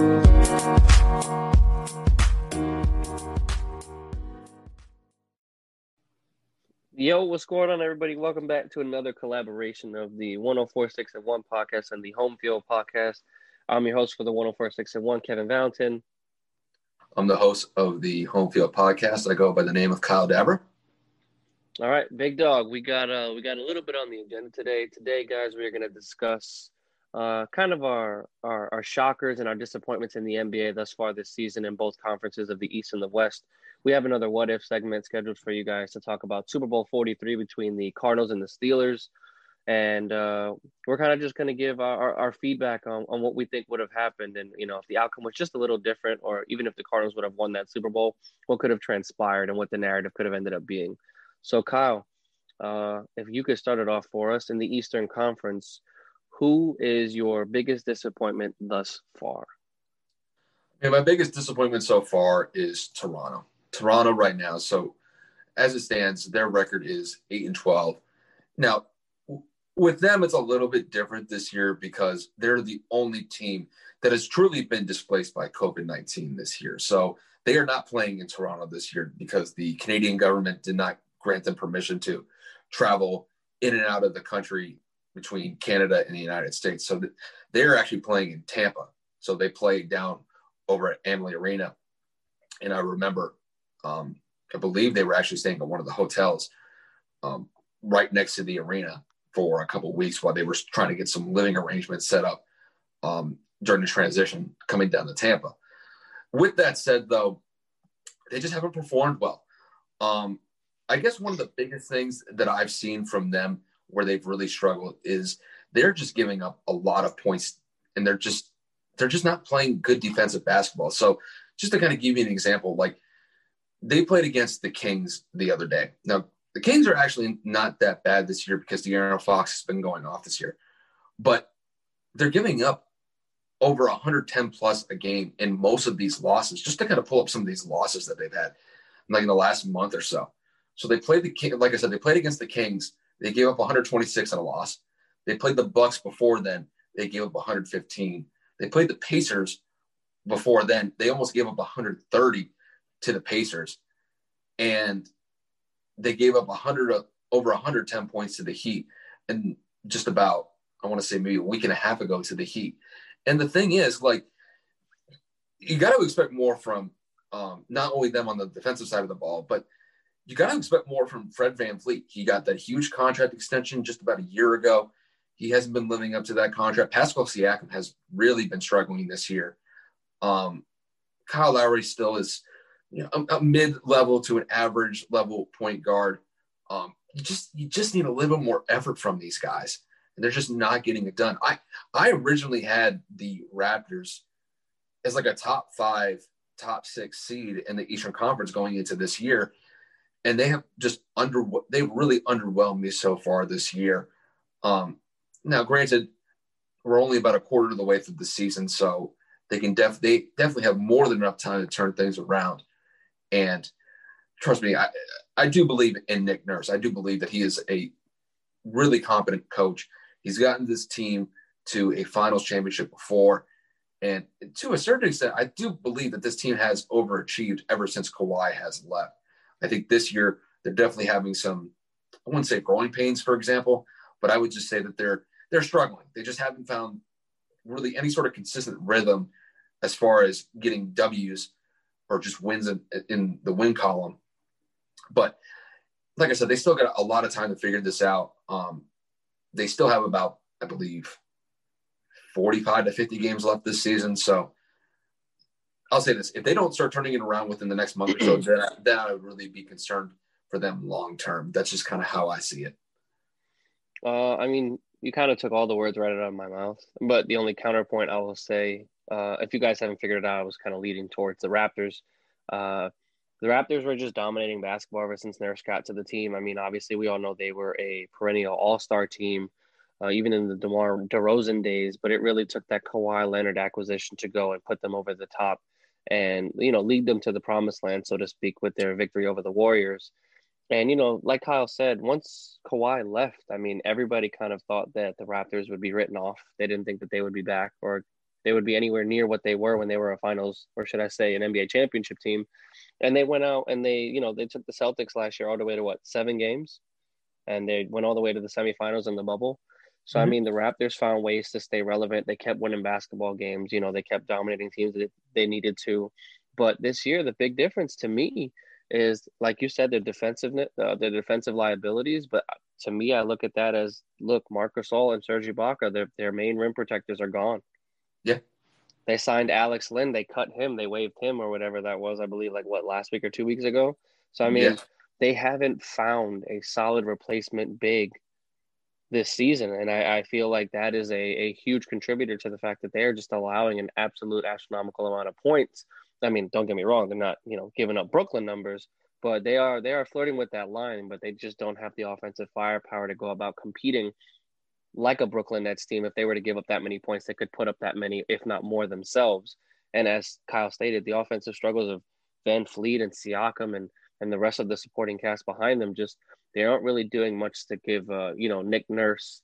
Yo, what's going on, everybody? Welcome back to another collaboration of the 1046 and 1 podcast and the Home Field podcast. I'm your host for the 1046 and 1, Kevin Valentin. I'm the host of the Home Field podcast. I go by the name of Kyle Dabber. All right, big dog. We got uh we got a little bit on the agenda today. Today, guys, we are going to discuss uh kind of our, our our shockers and our disappointments in the NBA thus far this season in both conferences of the East and the West we have another what if segment scheduled for you guys to talk about Super Bowl 43 between the Cardinals and the Steelers. And uh, we're kind of just going to give our, our, our, feedback on, on what we think would have happened. And, you know, if the outcome was just a little different, or even if the Cardinals would have won that Super Bowl, what could have transpired and what the narrative could have ended up being. So, Kyle, uh, if you could start it off for us in the Eastern Conference, who is your biggest disappointment thus far? My biggest disappointment so far is Toronto. Toronto right now. So as it stands, their record is eight and twelve. Now, with them, it's a little bit different this year because they're the only team that has truly been displaced by COVID nineteen this year. So they are not playing in Toronto this year because the Canadian government did not grant them permission to travel in and out of the country between Canada and the United States. So they're actually playing in Tampa. So they played down over at Amalie Arena. And I remember um, I believe they were actually staying at one of the hotels um, right next to the arena for a couple weeks while they were trying to get some living arrangements set up um, during the transition coming down to Tampa. With that said, though, they just haven't performed well. Um, I guess one of the biggest things that I've seen from them where they've really struggled is they're just giving up a lot of points and they're just they're just not playing good defensive basketball. So just to kind of give you an example, like they played against the Kings the other day. Now, the Kings are actually not that bad this year because De'Aaron Fox has been going off this year, but they're giving up over 110 plus a game in most of these losses, just to kind of pull up some of these losses that they've had, like in the last month or so. So they played the King, like I said, they played against the Kings. They gave up 126 in a loss. They played the Bucks before then. They gave up 115. They played the Pacers before then. They almost gave up 130 to the Pacers, and they gave up 100 over 110 points to the Heat, and just about I want to say maybe a week and a half ago to the Heat. And the thing is, like, you got to expect more from um, not only them on the defensive side of the ball, but you got to expect more from Fred Van VanVleet. He got that huge contract extension just about a year ago. He hasn't been living up to that contract. Pascal Siakam has really been struggling this year. Um, Kyle Lowry still is you know, a, a mid-level to an average level point guard. Um, you just you just need a little bit more effort from these guys, and they're just not getting it done. I I originally had the Raptors as like a top five, top six seed in the Eastern Conference going into this year, and they have just under they've really underwhelmed me so far this year. Um, now, granted, we're only about a quarter of the way through the season, so they can def they definitely have more than enough time to turn things around. And trust me, I, I do believe in Nick Nurse. I do believe that he is a really competent coach. He's gotten this team to a finals championship before. And to a certain extent, I do believe that this team has overachieved ever since Kawhi has left. I think this year they're definitely having some, I wouldn't say growing pains, for example, but I would just say that they're they're struggling. They just haven't found really any sort of consistent rhythm as far as getting W's or just wins in, in the win column. But like I said, they still got a lot of time to figure this out. Um, they still have about, I believe, 45 to 50 games left this season. So I'll say this: if they don't start turning it around within the next month or so, then, then I would really be concerned for them long term. That's just kind of how I see it. Uh, I mean, you kind of took all the words right out of my mouth. But the only counterpoint I will say uh, if you guys haven't figured it out, I was kind of leading towards the Raptors. Uh, the Raptors were just dominating basketball ever since Nurse got to the team. I mean, obviously, we all know they were a perennial All Star team, uh, even in the DeMar DeRozan days. But it really took that Kawhi Leonard acquisition to go and put them over the top, and you know, lead them to the promised land, so to speak, with their victory over the Warriors. And you know, like Kyle said, once Kawhi left, I mean, everybody kind of thought that the Raptors would be written off. They didn't think that they would be back, or they would be anywhere near what they were when they were a finals, or should I say, an NBA championship team. And they went out and they, you know, they took the Celtics last year all the way to what seven games, and they went all the way to the semifinals in the bubble. So mm-hmm. I mean, the Raptors found ways to stay relevant. They kept winning basketball games. You know, they kept dominating teams that they needed to. But this year, the big difference to me is, like you said, their defensiveness, uh, their defensive liabilities. But to me, I look at that as, look, Marcus Gasol and Serge Ibaka, their their main rim protectors are gone. Yeah. They signed Alex Len. They cut him. They waived him or whatever that was. I believe like what last week or two weeks ago. So I mean, yeah. they haven't found a solid replacement big this season, and I, I feel like that is a, a huge contributor to the fact that they're just allowing an absolute astronomical amount of points. I mean, don't get me wrong; they're not you know giving up Brooklyn numbers, but they are they are flirting with that line. But they just don't have the offensive firepower to go about competing like a Brooklyn Nets team, if they were to give up that many points, they could put up that many, if not more themselves. And as Kyle stated, the offensive struggles of VanVleet and Siakam and and the rest of the supporting cast behind them just they aren't really doing much to give uh, you know Nick Nurse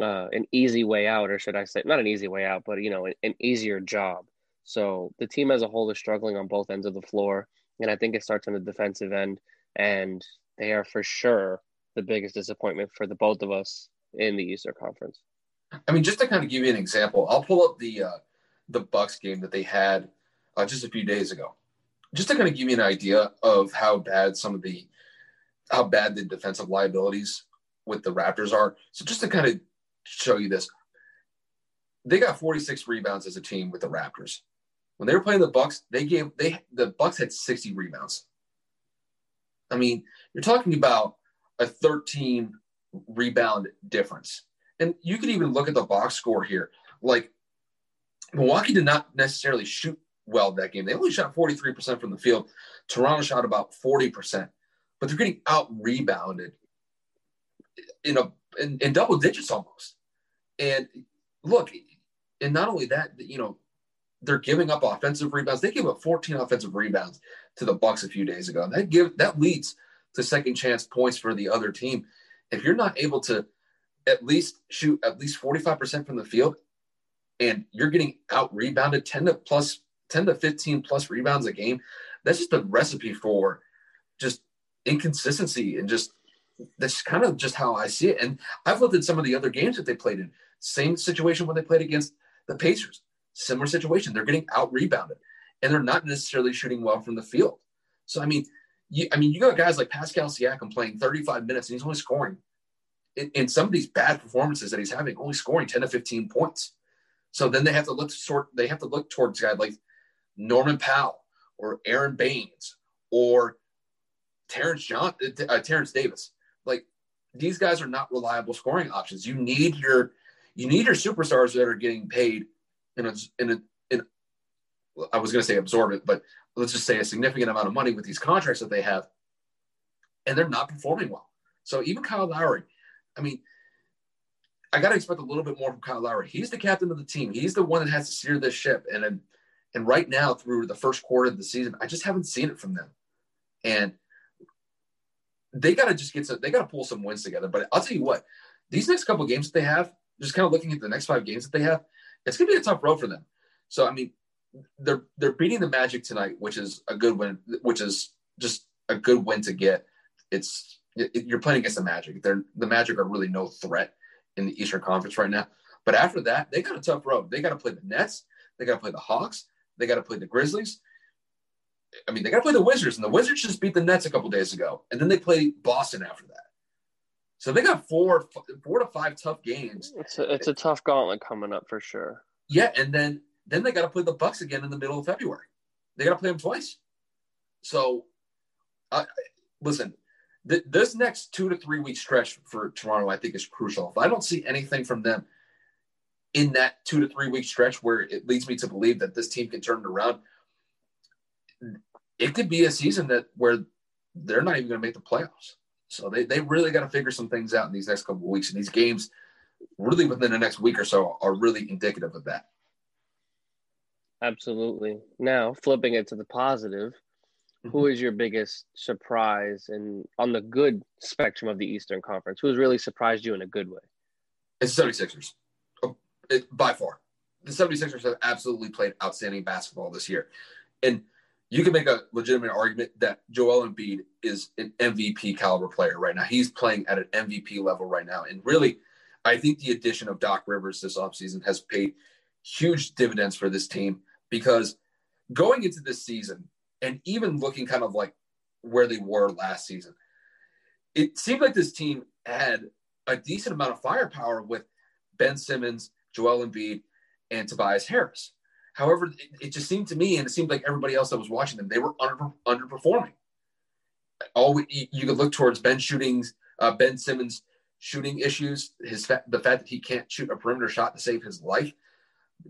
uh, an easy way out, or should I say not an easy way out, but you know an, an easier job. So the team as a whole is struggling on both ends of the floor, and I think it starts on the defensive end, and they are for sure the biggest disappointment for the both of us in the Eastern Conference. I mean, just to kind of give you an example, I'll pull up the uh, the Bucks game that they had uh, just a few days ago, just to kind of give you an idea of how bad some of the how bad the defensive liabilities with the Raptors are. So just to kind of show you this, they got 46 rebounds as a team with the Raptors. When they were playing the Bucks, they gave they the Bucks had 60 rebounds. I mean, you're talking about a 13 rebound difference. And you could even look at the box score here. Like Milwaukee did not necessarily shoot well that game. They only shot 43% from the field. Toronto shot about 40%, but they're getting out rebounded in a in, in double digits almost. And look, and not only that, you know, they're giving up offensive rebounds. They gave up 14 offensive rebounds to the Bucks a few days ago. That give that leads to second chance points for the other team if you're not able to at least shoot at least 45% from the field and you're getting out rebounded 10 to plus 10 to 15 plus rebounds a game, that's just a recipe for just inconsistency and just that's kind of just how I see it. And I've looked at some of the other games that they played in. Same situation when they played against the Pacers. Similar situation. They're getting out rebounded and they're not necessarily shooting well from the field. So I mean, you, I mean, you got guys like Pascal Siakam playing 35 minutes and he's only scoring in, in, some of these bad performances that he's having, only scoring 10 to 15 points. So then they have to look sort they have to look towards guys like Norman Powell or Aron Baynes or Terrence John uh, Terrence Davis. Like these guys are not reliable scoring options. You need your you need your superstars that are getting paid in a in a in I was going to say absorbent, but let's just say a significant amount of money with these contracts that they have, and they're not performing well. So even Kyle Lowry, I mean, I got to expect a little bit more from Kyle Lowry. He's the captain of the team. He's the one that has to steer this ship. And and right now, through the first quarter of the season, I just haven't seen it from them. And they got to just get some. They got to pull some wins together. But I'll tell you what, these next couple games that they have, just kind of looking at the next five games that they have, it's going to be a tough road for them. So I mean, they're they're beating the Magic tonight, which is a good win, which is just a good win to get. It's it, you're playing against the Magic. They're the Magic are really no threat in the Eastern Conference right now. But after that, they got a tough road. They got to play the Nets. They got to play the Hawks. They got to play the Grizzlies. I mean, they got to play the Wizards, and the Wizards just beat the Nets a couple days ago, and then they play Boston after that. So they got four, four to five tough games. It's a, it's a tough gauntlet coming up for sure. Yeah, and then then they got to play the Bucks again in the middle of February. They got to play them twice. So, uh, listen, th- this next two to three week stretch for Toronto, I think, is crucial. If I don't see anything from them in that two to three week stretch where it leads me to believe that this team can turn it around, it could be a season that where they're not even going to make the playoffs. So they, they really got to figure some things out in these next couple of weeks. And these games, really within the next week or so, are really indicative of that. Absolutely. Now, flipping it to the positive, mm-hmm. who is your biggest surprise and on the good spectrum of the Eastern Conference? Who has really surprised you in a good way? It's 76ers. Oh, it, by far. the 76ers have absolutely played outstanding basketball this year. And you can make a legitimate argument that Joel Embiid is an MVP caliber player right now. He's playing at an MVP level right now. And really, I think the addition of Doc Rivers this offseason has paid huge dividends for this team because going into this season and even looking kind of like where they were last season, it seemed like this team had a decent amount of firepower with Ben Simmons, Joel Embiid, and Tobias Harris. However, it, it, just seemed to me, and it seemed like everybody else that was watching them, they were under, underperforming. All we, you could look towards Ben shootings, uh, Ben Simmons shooting issues, his the fact that he can't shoot a perimeter shot to save his life,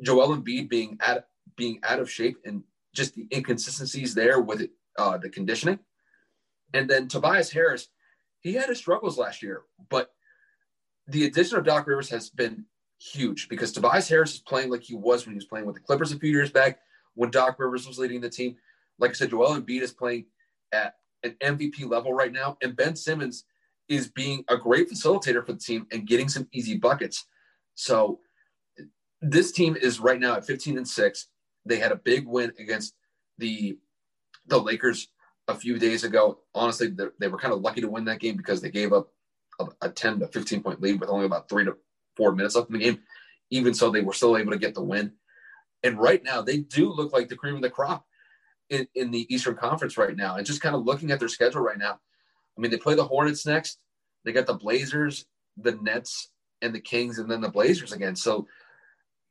Joel Embiid being at being out of shape, and just the inconsistencies there with it, uh, the conditioning, and then Tobias Harris, he had his struggles last year, but the addition of Doc Rivers has been huge because Tobias Harris is playing like he was when he was playing with the Clippers a few years back when Doc Rivers was leading the team. Like I said, Joel Embiid is playing at an MVP level right now, and Ben Simmons is being a great facilitator for the team and getting some easy buckets. So this team is right now at 15 and 6. They had a big win against the the Lakers a few days ago. Honestly, they were kind of lucky to win that game because they gave up a, a 10 to 15 point lead with only about three to four minutes left in the game. Even so, they were still able to get the win. And right now, they do look like the cream of the crop in, in the Eastern Conference right now. And just kind of looking at their schedule right now, I mean, they play the Hornets next. They got the Blazers, the Nets, and the Kings, and then the Blazers again. So,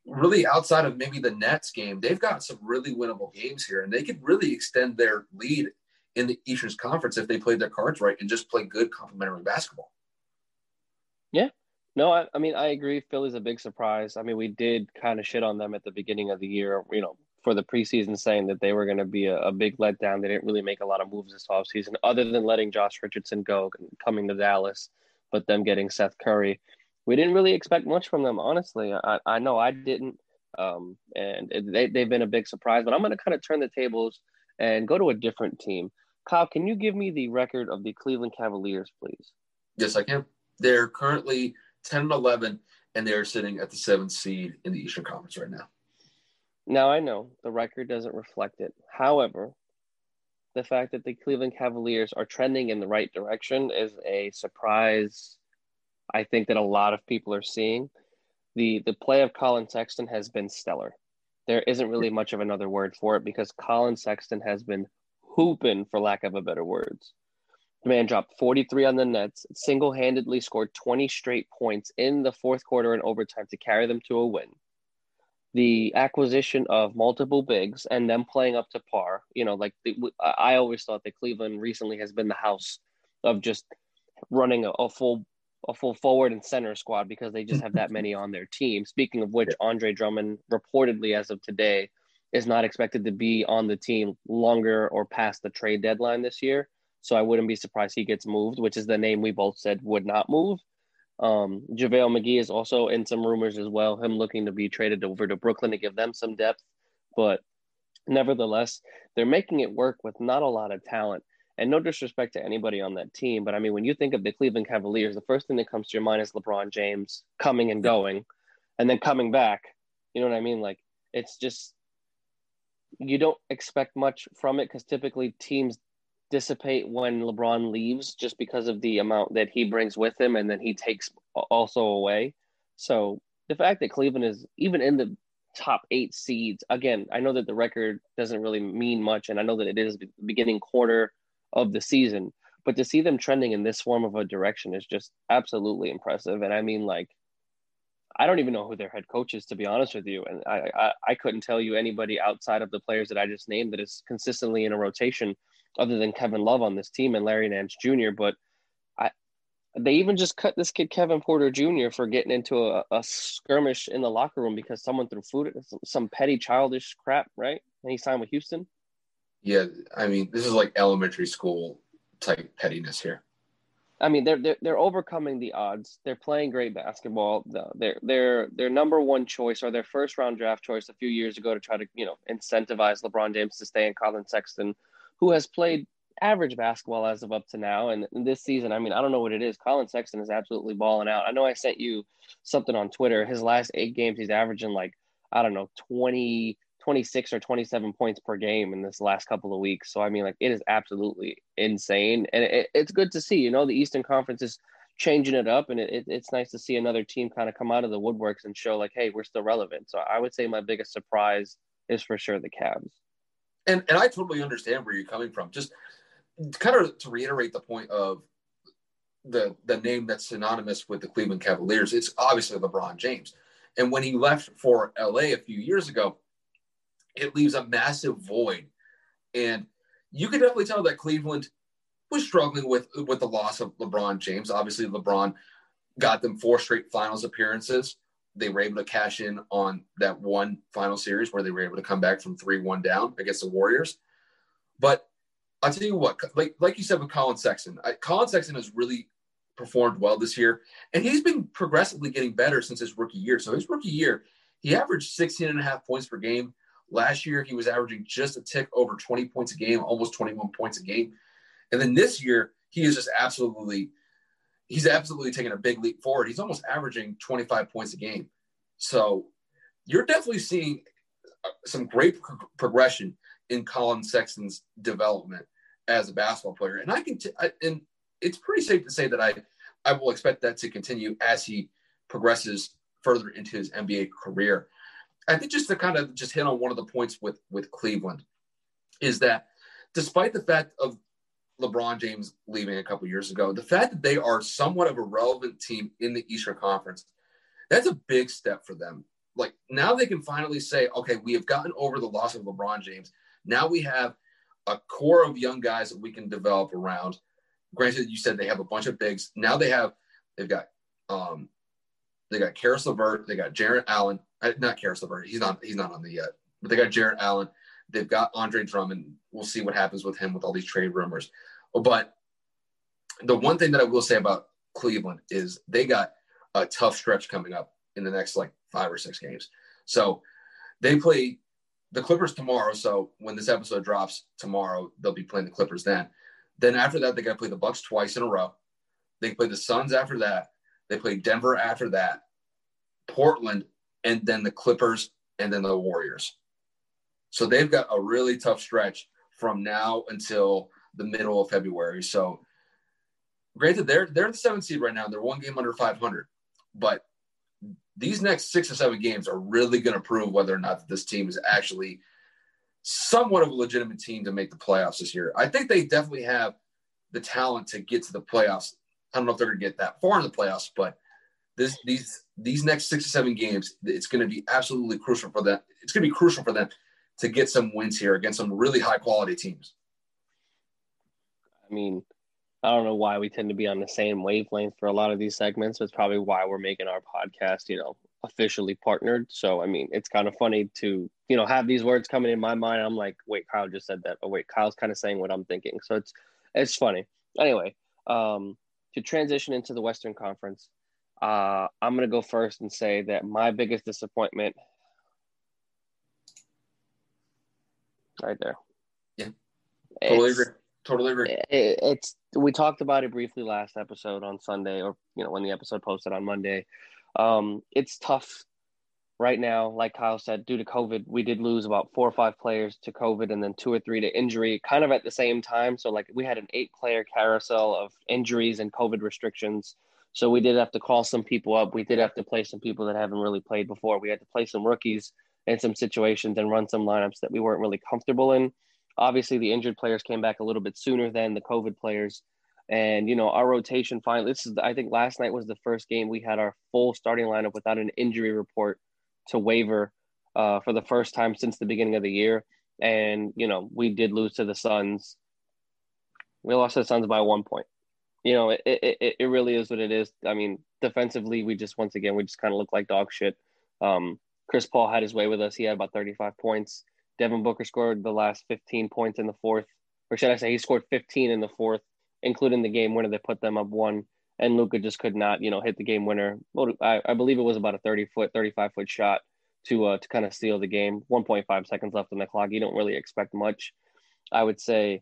really, outside of maybe the Nets game, they've got some really winnable games here, and they could really extend their lead in the Eastern Conference if they played their cards right and just play good complementary basketball. Yeah. No, I, I mean, I agree. Philly's a big surprise. I mean, we did kind of shit on them at the beginning of the year, you know, for the preseason saying that they were going to be a, a, big letdown. They didn't really make a lot of moves this offseason other than letting Josh Richardson go coming to Dallas, but them getting Seth Curry. We didn't really expect much from them, honestly. I, I know I didn't. Um, and they, they've been a big surprise, but I'm going to kind of turn the tables and go to a different team. Kyle, can you give me the record of the Cleveland Cavaliers, please? Yes, I can. They're currently 10 and 11, and they're sitting at the seventh seed in the Eastern Conference right now. Now, I know the record doesn't reflect it. However, the fact that the Cleveland Cavaliers are trending in the right direction is a surprise. I think that a lot of people are seeing. The the play of Collin Sexton has been stellar. There isn't really much of another word for it because Collin Sexton has been hooping, for lack of a better words. The man dropped 43 on the Nets, single handedly scored 20 straight points in the fourth quarter and overtime to carry them to a win. The acquisition of multiple bigs and them playing up to par, you know, like the, I always thought that Cleveland recently has been the house of just running a, a full a full forward and center squad because they just have that many on their team. Speaking of which, Andre Drummond reportedly, as of today, is not expected to be on the team longer or past the trade deadline this year. So I wouldn't be surprised he gets moved, which is the name we both said would not move. Um, JaVale McGee is also in some rumors as well, him looking to be traded over to Brooklyn to give them some depth. But nevertheless, they're making it work with not a lot of talent. And no disrespect to anybody on that team, but I mean, when you think of the Cleveland Cavaliers, the first thing that comes to your mind is LeBron James coming and going and then coming back. You know what I mean? Like, it's just, you don't expect much from it because typically teams dissipate when LeBron leaves just because of the amount that he brings with him and then he takes also away. So the fact that Cleveland is even in the top eight seeds, again, I know that the record doesn't really mean much, and I know that it is the beginning quarter of the season, but to see them trending in this form of a direction is just absolutely impressive. And I mean, like, I don't even know who their head coach is, to be honest with you. And I, I, I couldn't tell you anybody outside of the players that I just named that is consistently in a rotation other than Kevin Love on this team and Larry Nance Jr. But I, they even just cut this kid Kevin Porter Jr. for getting into a, a skirmish in the locker room because someone threw food at some, petty childish crap, right? And he signed with Houston. Yeah, I mean, this is like elementary school type pettiness here. I mean, they're, they're they're overcoming the odds. They're playing great basketball. They're they're their number one choice or their first round draft choice a few years ago to try to you know incentivize LeBron James to stay in Collin Sexton who has played average basketball as of up to now. And, this season, I mean, I don't know what it is. Collin Sexton is absolutely balling out. I know I sent you something on Twitter. His last eight games, he's averaging like I don't know, 20, 26 or 27 points per game in this last couple of weeks. So, I mean, like, it is absolutely insane. And it, it's good to see, you know, the Eastern Conference is changing it up. And it, it, it's nice to see another team kind of come out of the woodworks and show, like, hey, we're still relevant. So, I would say my biggest surprise is for sure the Cavs. And, and I totally understand where you're coming from. Just kind of to reiterate the point of the the name that's synonymous with the Cleveland Cavaliers, it's obviously LeBron James. And when he left for LA a few years ago, it leaves a massive void. And you can definitely tell that Cleveland was struggling with with the loss of LeBron James. Obviously, LeBron got them four straight finals appearances. They were able to cash in on that one final series where they were able to come back from 3 1 down against the Warriors. But I'll tell you what, like like you said with Collin Sexton, I, Collin Sexton has really performed well this year, and he's been progressively getting better since his rookie year. So his rookie year, he averaged 16 and a half points per game. Last year, he was averaging just a tick over 20 points a game, almost 21 points a game. And then this year, he is just absolutely, he's absolutely taking a big leap forward. He's almost averaging 25 points a game. So you're definitely seeing uh, some great pro- progression in Collin Sexton's development as a basketball player. And I can, t- I, and it's pretty safe to say that I, I will expect that to continue as he progresses further into his NBA career. I think just to kind of just hit on one of the points with with Cleveland is that despite the fact of LeBron James leaving a couple years ago, the fact that they are somewhat of a relevant team in the Eastern Conference, that's a big step for them. Like now they can finally say, okay, we have gotten over the loss of LeBron James. Now we have a core of young guys that we can develop around. Granted, you said they have a bunch of bigs. Now they have they've got um they got Caris LeVert, they got Jarrett Allen, uh, not Caris LeVert, he's not he's not on the yet, but they got Jarrett Allen, they've got Andre Drummond. We'll see what happens with him with all these trade rumors. But the one thing that I will say about Cleveland is they got a tough stretch coming up in the next like five or six games. So they play the Clippers tomorrow. So when this episode drops tomorrow, they'll be playing the Clippers then. Then after that, they got to play the Bucks twice in a row. They play the Suns after that. They play Denver after that, Portland, and then the Clippers, and then the Warriors. So they've got a really tough stretch from now until the middle of February. So granted, they're they're the seventh seed right now. They're one game under 500, but these next six or seven games are really going to prove whether or not this team is actually somewhat of a legitimate team to make the playoffs this year. I think they definitely have the talent to get to the playoffs. I don't know if they're going to get that far in the playoffs, but this these these next six or seven games, it's going to be absolutely crucial for them. It's going to be crucial for them to get some wins here against some really high quality teams. I mean, I don't know why we tend to be on the same wavelength for a lot of these segments. It's probably why we're making our podcast, you know, officially partnered. So, I mean, it's kind of funny to, you know, have these words coming in my mind. I'm like, wait, Kyle just said that. Oh, wait, Kyle's kind of saying what I'm thinking. So it's, it's funny. Anyway, um, to transition into the Western Conference, uh, I'm going to go first and say that my biggest disappointment right there. Yeah. Totally agree. Totally agree. It, it's we talked about it briefly last episode on Sunday, or you know when the episode posted on Monday. Um, it's tough right now. Like Kyle said, due to COVID, we did lose about four or five players to COVID, and then two or three to injury, kind of at the same time. So like we had an eight-player carousel of injuries and COVID restrictions. So we did have to call some people up. We did have to play some people that haven't really played before. We had to play some rookies in some situations and run some lineups that we weren't really comfortable in. Obviously, the injured players came back a little bit sooner than the COVID players. And, you know, our rotation finally, this is, I think last night was the first game we had our full starting lineup without an injury report to waiver uh, for the first time since the beginning of the year. And, you know, we did lose to the Suns. We lost to the Suns by one point. You know, it, it, it really is what it is. I mean, defensively, we just, once again, we just kind of look like dog shit. Um, Chris Paul had his way with us. He had about 35 points. Devin Booker scored the last 15 points in the fourth, or should I say, he scored 15 in the fourth, including the game winner that put them up one. And Luka just could not, you know, hit the game winner. I, I believe it was about a 30 foot, 35 foot shot to uh, to kind of steal the game. 1.5 seconds left on the clock. You don't really expect much. I would say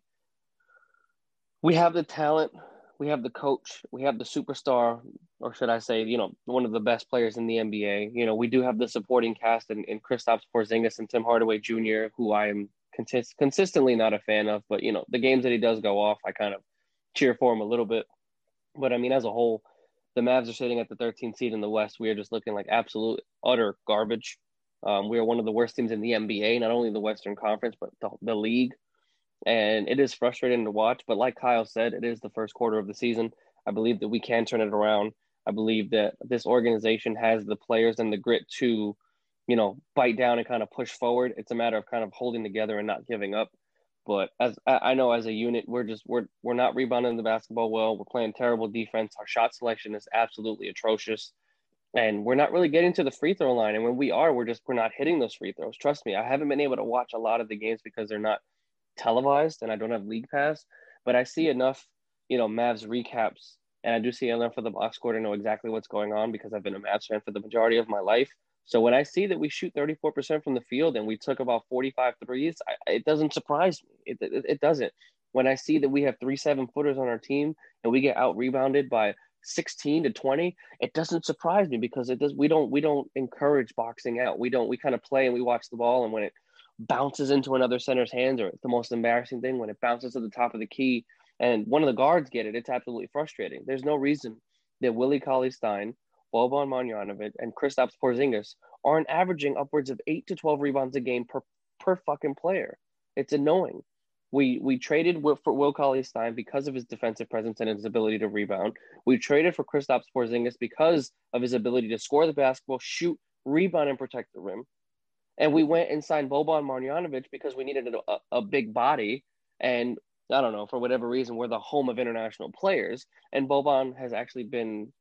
we have the talent, we have the coach, we have the superstar, or should I say, you know, one of the best players in the NBA. You know, we do have the supporting cast in, in Kristaps Porzingis and Tim Hardaway Jr., who I am consist- consistently not a fan of, but you know, the games that he does go off, I kind of cheer for him a little bit. But I mean, as a whole, the Mavs are sitting at the 13th seed in the West. We are just looking like absolute utter garbage. Um, we are one of the worst teams in the NBA, not only the Western Conference, but the, the league. And it is frustrating to watch. But like Kyle said, it is the first quarter of the season. I believe that we can turn it around. I believe that this organization has the players and the grit to, you know, bite down and kind of push forward. It's a matter of kind of holding together and not giving up. But as I know, as a unit, we're just we're we're not rebounding the basketball well. We're playing terrible defense. Our shot selection is absolutely atrocious, and we're not really getting to the free throw line. And when we are, we're just we're not hitting those free throws. Trust me, I haven't been able to watch a lot of the games because they're not televised, and I don't have league pass. But I see enough, you know, Mavs recaps, and I do see enough for the box score to know exactly what's going on because I've been a Mavs fan for the majority of my life. So when I see that we shoot 34% from the field and we took about 45 threes, I, it doesn't surprise me. It, it, it, doesn't. When I see that we have three seven footers on our team and we get out rebounded by 16 to 20, it doesn't surprise me because it does. We don't we don't encourage boxing out. We don't. We kind of play and we watch the ball and when it bounces into another center's hands or it's the most embarrassing thing when it bounces to the top of the key and one of the guards get it, it's absolutely frustrating. There's no reason that Willie Cauley Stein Boban Marjanovic, and Kristaps Porzingis aren't averaging upwards of eight to 12 rebounds a game per, per fucking player. It's annoying. We we traded for Will Cauley Stein because of his defensive presence and his ability to rebound. We traded for Kristaps Porzingis because of his ability to score the basketball, shoot, rebound, and protect the rim. And we went and signed Boban Marjanovic because we needed a, a big body. And I don't know, for whatever reason, we're the home of international players. And Boban has actually been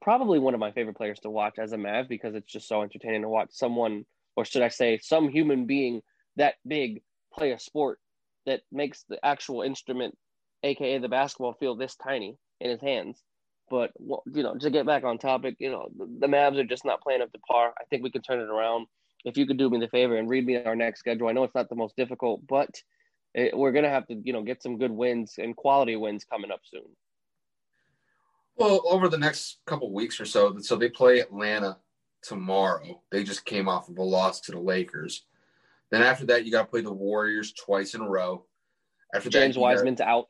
probably one of my favorite players to watch as a Mav because it's just so entertaining to watch someone, or should I say, some human being that big play a sport that makes the actual instrument, aka the basketball, feel this tiny in his hands. But you know, to get back on topic, you know, the, the Mavs are just not playing up to par. I think we can turn it around. If you could do me the favor and read me our next schedule, I know it's not the most difficult, but it, we're gonna have to, you know, get some good wins and quality wins coming up soon. Well, over the next couple weeks or so, so they play Atlanta tomorrow. They just came off of a loss to the Lakers. Then after that, you got to play the Warriors twice in a row. After James that, Wiseman's got, out.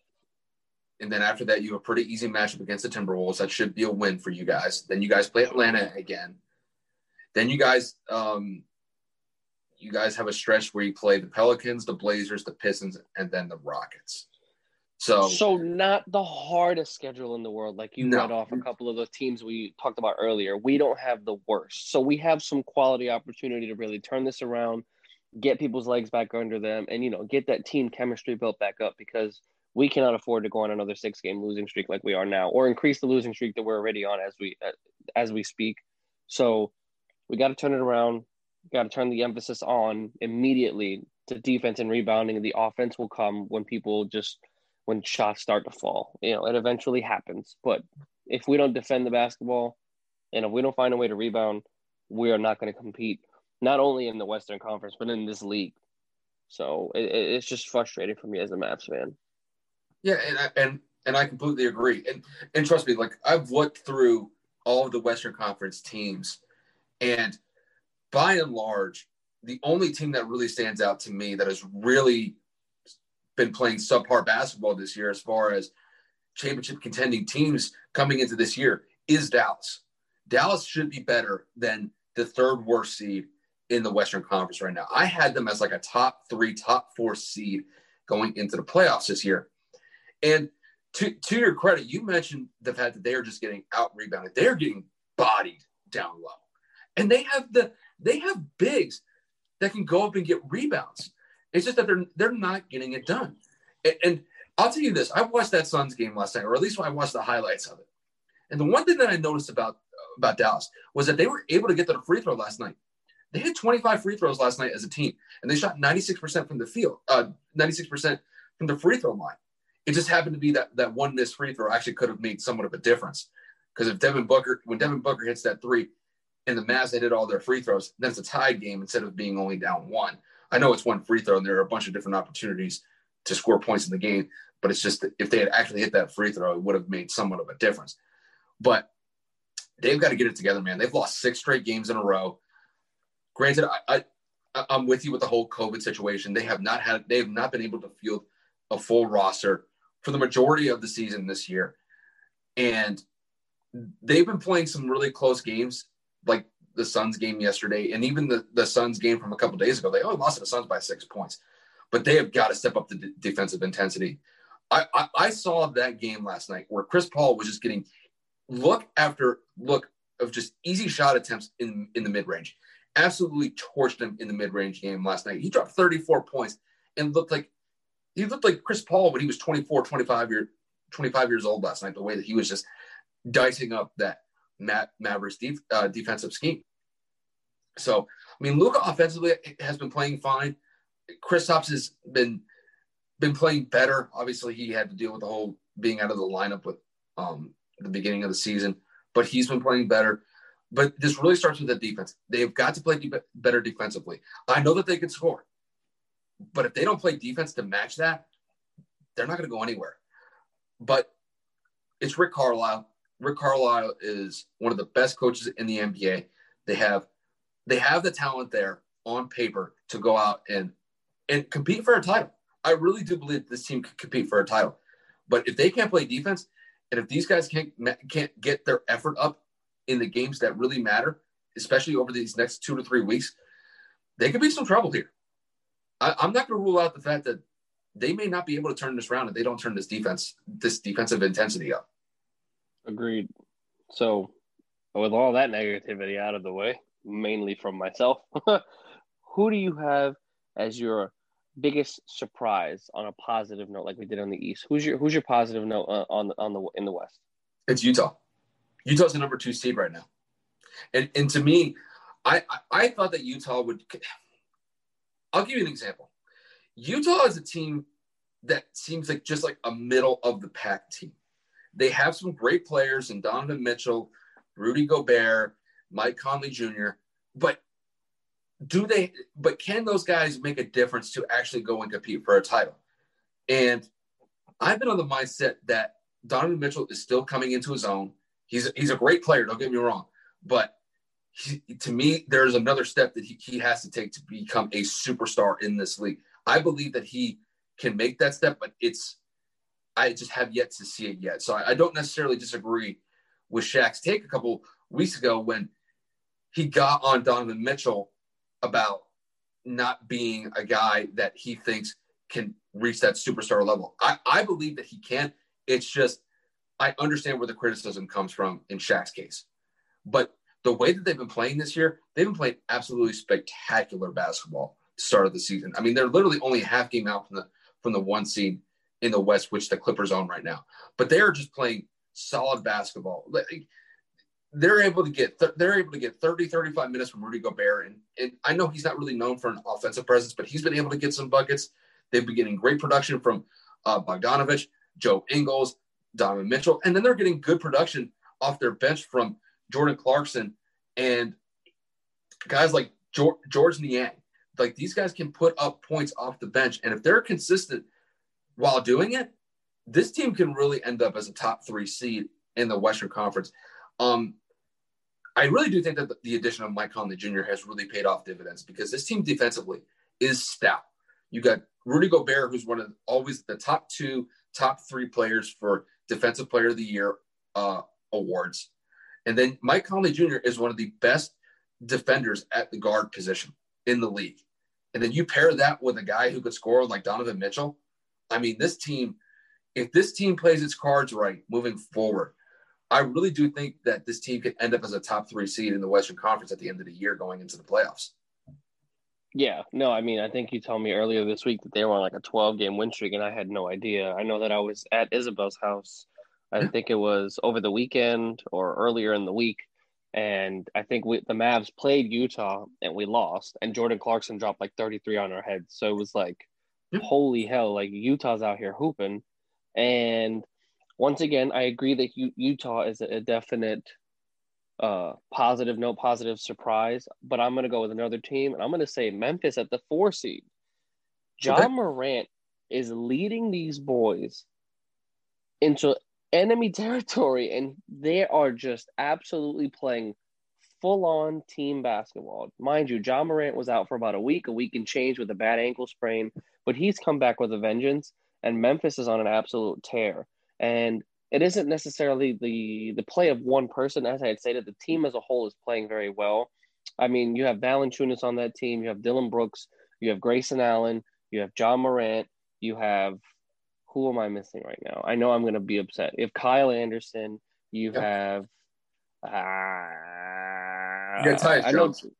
And then after that, you have a pretty easy matchup against the Timberwolves. That should be a win for you guys. Then you guys play Atlanta again. Then you guys, um, you guys have a stretch where you play the Pelicans, the Blazers, the Pistons, and then the Rockets. So, so not the hardest schedule in the world, like you no. read off a couple of the teams we talked about earlier. We don't have the worst, so we have some quality opportunity to really turn this around, get people's legs back under them, and you know get that team chemistry built back up because we cannot afford to go on another six game losing streak like we are now, or increase the losing streak that we're already on as we uh, as we speak. So we got to turn it around. Got to turn the emphasis on immediately to defense and rebounding. The offense will come when people just when shots start to fall. You know, it eventually happens. But if we don't defend the basketball and if we don't find a way to rebound, we are not going to compete, not only in the Western Conference, but in this league. So it, it's just frustrating for me as a Mavs fan. Yeah, and I, and and I completely agree. And and trust me, like I've looked through all of the Western Conference teams, and by and large, the only team that really stands out to me that has really been playing subpar basketball this year as far as championship contending teams coming into this year is Dallas. Dallas should be better than the third worst seed in the Western Conference right now. I had them as like a top three, top four seed going into the playoffs this year. And to, to your credit, you mentioned the fact that they are just getting out rebounded. They're getting bodied down low. And they have the they have bigs that can go up and get rebounds. It's just that they're they're not getting it done. And, and I'll tell you this: I watched that Suns game last night, or at least when I watched the highlights of it. And the one thing that I noticed about about Dallas was that they were able to get to the free throw last night. They had 25 free throws last night as a team, and they shot 96% from the field, uh, 96% from the free throw line. It just happened to be that that one missed free throw actually could have made somewhat of a difference. Because if Devin Booker, when Devin Booker hits that three, and the Mavs they did all their free throws, then it's a tied game instead of being only down one. I know it's one free throw and there are a bunch of different opportunities to score points in the game, but it's just that if they had actually hit that free throw, it would have made somewhat of a difference. But they've got to get it together, man. They've lost six straight games in a row. Granted, I, I I'm with you with the whole COVID situation. They have not had they have not been able to field a full roster for the majority of the season this year. And they've been playing some really close games, like the Suns game yesterday, and even the, the Suns game from a couple days ago. They only lost to the Suns by six points, but they have got to step up the d- defensive intensity. I, I, I saw that game last night where Chris Paul was just getting look after look of just easy shot attempts in, in the mid range. Absolutely torched him in the mid range game last night. He dropped 34 points and looked like he looked like Chris Paul when he was 24, 25 year, 25 years old last night. The way that he was just dicing up that Matt Mavericks def, uh, defensive scheme. So I mean, Luka offensively has been playing fine. Kristaps has been been playing better. Obviously, he had to deal with the whole being out of the lineup with um, the beginning of the season, but he's been playing better. But this really starts with the defense. They've got to play de- better defensively. I know that they can score, but if they don't play defense to match that, they're not going to go anywhere. But it's Rick Carlisle. Rick Carlisle is one of the best coaches in the NBA. They have they have the talent there on paper to go out and and compete for a title. I really do believe this team can compete for a title. But if they can't play defense, and if these guys can't can't get their effort up in the games that really matter, especially over these next two to three weeks, they could be some trouble here. I, I'm not going to rule out the fact that they may not be able to turn this around if they don't turn this defense, this defensive intensity up. Agreed. So, with all that negativity out of the way, mainly from myself, who do you have as your biggest surprise on a positive note, like we did on the East? Who's your Who's your positive note uh, on on the in the West? It's Utah. Utah's the number two seed right now, and and to me, I I, I thought that Utah would. I'll give you an example. Utah is a team that seems like just like a middle of the pack team. They have some great players in Donovan Mitchell, Rudy Gobert, Mike Conley Jr., but do they but can those guys make a difference to actually go and compete for a title? And I've been on the mindset that Donovan Mitchell is still coming into his own. He's he's a great player, don't get me wrong. But he, to me, there's another step that he, he has to take to become a superstar in this league. I believe that he can make that step, but it's I just have yet to see it yet. So I, I don't necessarily disagree with Shaq's take a couple weeks ago when he got on Donovan Mitchell about not being a guy that he thinks can reach that superstar level. I, I believe that he can. It's just I understand where the criticism comes from in Shaq's case. But the way that they've been playing this year, they've been playing absolutely spectacular basketball start of the season. I mean, they're literally only half game out from the from the one seed in the West, which the Clippers own right now. But they are just playing solid basketball. They're able to get they're able to get 30, 35 minutes from Rudy Gobert. And, and I know he's not really known for an offensive presence, but he's been able to get some buckets. They've been getting great production from uh, Bogdanovic, Joe Ingles, Donovan Mitchell, and then they're getting good production off their bench from Jordan Clarkson and guys like George, Georges Niang. Like these guys can put up points off the bench, and if they're consistent while doing it, this team can really end up as a top three seed in the Western Conference. Um, I really do think that the addition of Mike Conley Jr. has really paid off dividends because this team defensively is stout. You got Rudy Gobert, who's one of always the top two, top three players for Defensive Player of the Year uh, awards. And then Mike Conley Jr. is one of the best defenders at the guard position in the league. And then you pair that with a guy who could score like Donovan Mitchell. I mean, this team, if this team plays its cards right moving forward, I really do think that this team could end up as a top three seed in the Western Conference at the end of the year going into the playoffs. Yeah, no, I mean, I think you told me earlier this week that they were on like a 12 game win streak, and I had no idea. I know that I was at Isabel's house. I think it was over the weekend or earlier in the week. And I think we, the Mavs played Utah and we lost, and Jordan Clarkson dropped like 33 on our heads. So it was like, holy hell, like Utah's out here hooping. And once again, I agree that Utah is a definite uh, positive no positive surprise. But I'm going to go with another team, and I'm going to say Memphis at the four seed. John okay. Morant is leading these boys into enemy territory, and they are just absolutely playing full on team basketball. Mind you, Ja Morant was out for about a week, a week and change with a bad ankle sprain, but he's come back with a vengeance, and Memphis is on an absolute tear. And it isn't necessarily the the play of one person, as I had stated. The team as a whole is playing very well. I mean, you have Valanciunas on that team, you have Dillon Brooks, you have Grayson Allen, you have Ja Morant, you have who am I missing right now? I know I'm going to be upset. If Kyle Anderson, you have. Uh, yeah, Tyus I Jones. know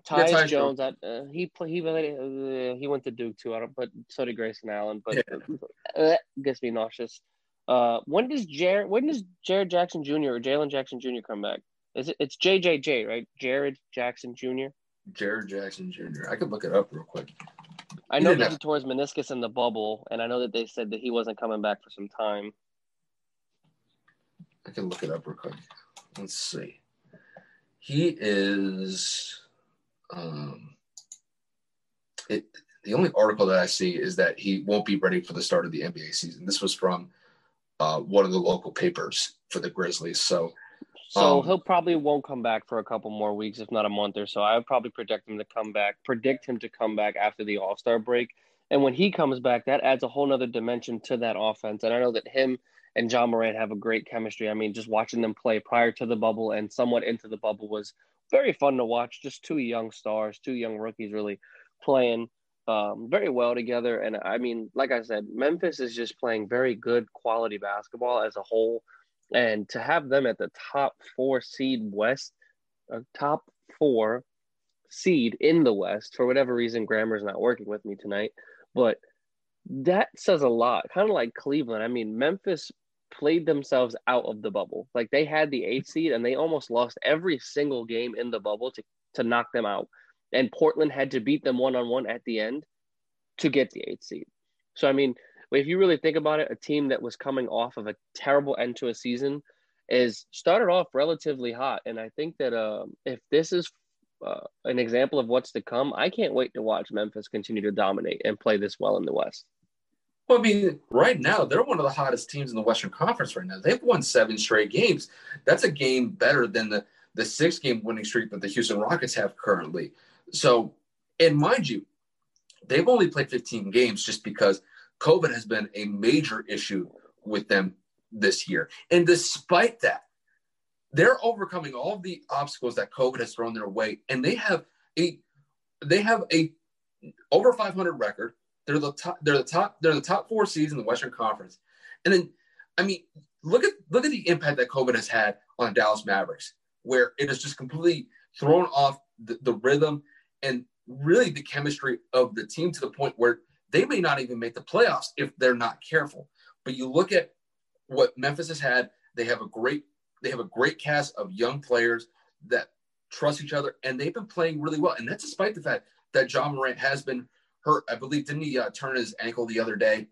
Tyus, Tyus Jones. Jones. I, uh, he he uh, he went to Duke too. I don't, but so did Grayson Allen. But yeah. uh, gets me nauseous. Uh, when does Jared? When does Jared Jackson Jr. or Jalen Jackson Jr. come back? Is it? It's JJJ, right? Jared Jackson Jr. Jared Jackson Jr. I could look it up real quick. I know that he tore his meniscus in the bubble, and I know that they said that he wasn't coming back for some time. I can look it up real quick. Let's see. He is. Um, it, the only article that I see is that he won't be ready for the start of the NBA season. This was from uh, one of the local papers for the Grizzlies. So so um, he'll probably won't come back for a couple more weeks, if not a month or so. I would probably predict him to come back, predict him to come back after the All Star break. And when he comes back, that adds a whole nother dimension to that offense. And I know that him and Ja Morant have a great chemistry. I mean, just watching them play prior to the bubble and somewhat into the bubble was very fun to watch. Just two young stars, two young rookies really playing um, very well together. And I mean, like I said, Memphis is just playing very good quality basketball as a whole and to have them at the top four seed West, a top four seed in the West for whatever reason, Grammer's not working with me tonight, but that says a lot. Kind of like Cleveland. I mean, Memphis played themselves out of the bubble. Like they had the eighth seed and they almost lost every single game in the bubble to, to knock them out. And Portland had to beat them one on one at the end to get the eighth seed. So I mean, if you really think about it, a team that was coming off of a terrible end to a season is started off relatively hot. And I think that uh, if this is uh, an example of what's to come, I can't wait to watch Memphis continue to dominate and play this well in the West. Well, I mean, right now they're one of the hottest teams in the Western Conference right now. They've won seven straight games. That's a game better than the the six game winning streak that the Houston Rockets have currently. So, and mind you, they've only played 15 games just because COVID has been a major issue with them this year. And despite that, they're overcoming all the obstacles that COVID has thrown their way, and they have a they have a over 500 record. They're the top. They're the top. They're the top four seeds in the Western Conference. And then, I mean, look at look at the impact that COVID has had on the Dallas Mavericks, where it has just completely thrown off the, the rhythm and really the chemistry of the team to the point where they may not even make the playoffs if they're not careful. But you look at what Memphis has had, they have a great they have a great cast of young players that trust each other and they've been playing really well. And that's despite the fact that Ja Morant has been hurt. I believe didn't he uh, turn his ankle the other day?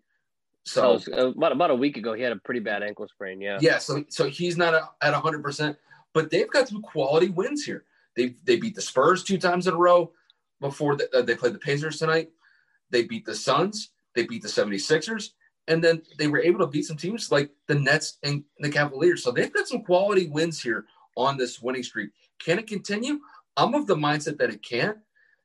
So oh, about about a week ago, he had a pretty bad ankle sprain. Yeah. Yeah. So so he's not a, at hundred percent, but they've got some quality wins here. They they beat the Spurs two times in a row before the, uh, they played the Pacers tonight. They beat the Suns, they beat the 76ers, and then they were able to beat some teams like the Nets and the Cavaliers. So they've got some quality wins here on this winning streak. Can it continue? I'm of the mindset that it can.